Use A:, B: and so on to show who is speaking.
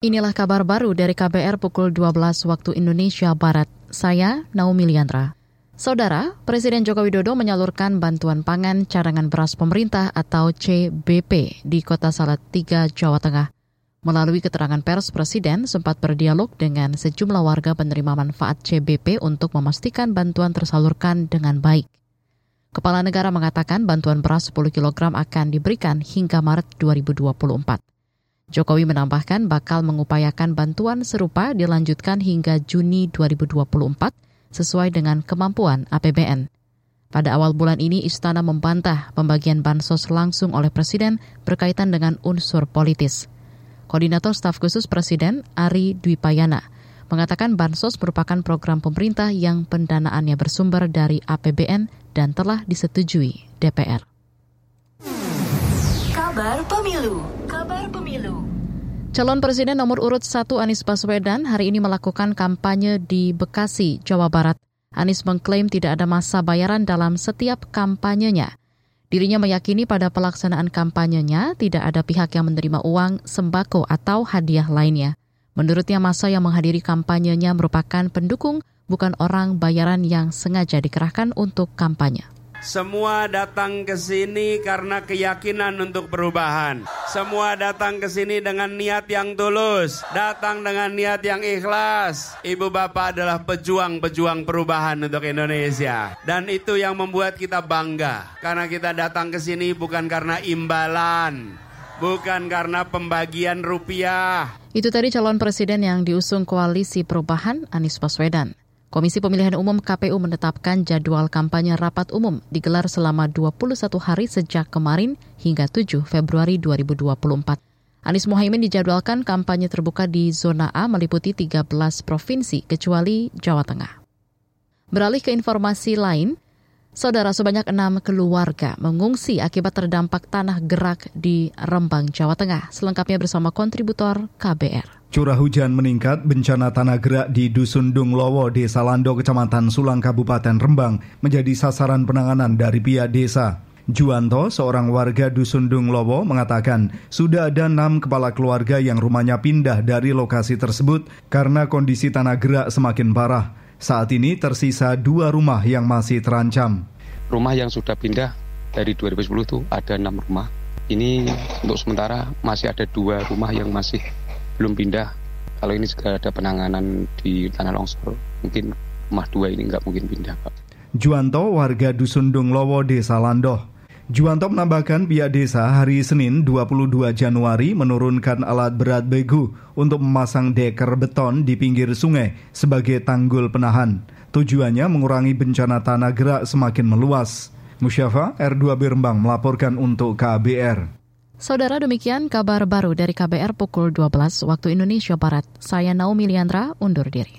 A: Inilah kabar baru dari KBR pukul 12 waktu Indonesia Barat. Saya Naomi Liandra. Saudara, Presiden Joko Widodo menyalurkan bantuan pangan cadangan beras pemerintah atau CBP di Kota Salatiga, Jawa Tengah. Melalui keterangan pers, Presiden sempat berdialog dengan sejumlah warga penerima manfaat CBP untuk memastikan bantuan tersalurkan dengan baik. Kepala negara mengatakan bantuan beras 10 kg akan diberikan hingga Maret 2024. Jokowi menambahkan bakal mengupayakan bantuan serupa dilanjutkan hingga Juni 2024 sesuai dengan kemampuan APBN. Pada awal bulan ini, Istana membantah pembagian bansos langsung oleh Presiden berkaitan dengan unsur politis. Koordinator Staf Khusus Presiden Ari Dwipayana mengatakan bansos merupakan program pemerintah yang pendanaannya bersumber dari APBN dan telah disetujui DPR.
B: Kabar Pemilu. Kabar Pemilu.
A: Calon Presiden nomor urut 1 Anies Baswedan hari ini melakukan kampanye di Bekasi, Jawa Barat. Anies mengklaim tidak ada masa bayaran dalam setiap kampanyenya. Dirinya meyakini pada pelaksanaan kampanyenya tidak ada pihak yang menerima uang, sembako, atau hadiah lainnya. Menurutnya masa yang menghadiri kampanyenya merupakan pendukung, bukan orang bayaran yang sengaja dikerahkan untuk kampanye.
C: Semua datang ke sini karena keyakinan untuk perubahan. Semua datang ke sini dengan niat yang tulus, datang dengan niat yang ikhlas. Ibu bapak adalah pejuang-pejuang perubahan untuk Indonesia. Dan itu yang membuat kita bangga. Karena kita datang ke sini bukan karena imbalan, bukan karena pembagian rupiah.
A: Itu tadi calon presiden yang diusung koalisi perubahan Anies Baswedan. Komisi Pemilihan Umum KPU menetapkan jadwal kampanye rapat umum digelar selama 21 hari sejak kemarin hingga 7 Februari 2024. Anies Mohaimin dijadwalkan kampanye terbuka di zona A meliputi 13 provinsi kecuali Jawa Tengah. Beralih ke informasi lain, Saudara sebanyak enam keluarga mengungsi akibat terdampak tanah gerak di Rembang, Jawa Tengah. Selengkapnya bersama kontributor KBR.
D: Curah hujan meningkat, bencana tanah gerak di Dusun Dunglowo, Desa Lando, Kecamatan Sulang, Kabupaten Rembang, menjadi sasaran penanganan dari pihak desa. Juanto, seorang warga Dusun Dunglowo, mengatakan sudah ada enam kepala keluarga yang rumahnya pindah dari lokasi tersebut karena kondisi tanah gerak semakin parah. Saat ini tersisa dua rumah yang masih terancam.
E: Rumah yang sudah pindah dari 2010 itu ada enam rumah. Ini untuk sementara masih ada dua rumah yang masih belum pindah. Kalau ini segera ada penanganan di tanah longsor, mungkin rumah dua ini nggak mungkin pindah, Pak.
D: Juanto, warga Dusun Dunglowo, Desa Landoh. Juwanto menambahkan pihak desa hari Senin 22 Januari menurunkan alat berat begu untuk memasang deker beton di pinggir sungai sebagai tanggul penahan. Tujuannya mengurangi bencana tanah gerak semakin meluas. Musyafa R2 Birembang melaporkan untuk KBR.
A: Saudara demikian kabar baru dari KBR pukul 12 waktu Indonesia Barat. Saya Naomi Liandra undur diri.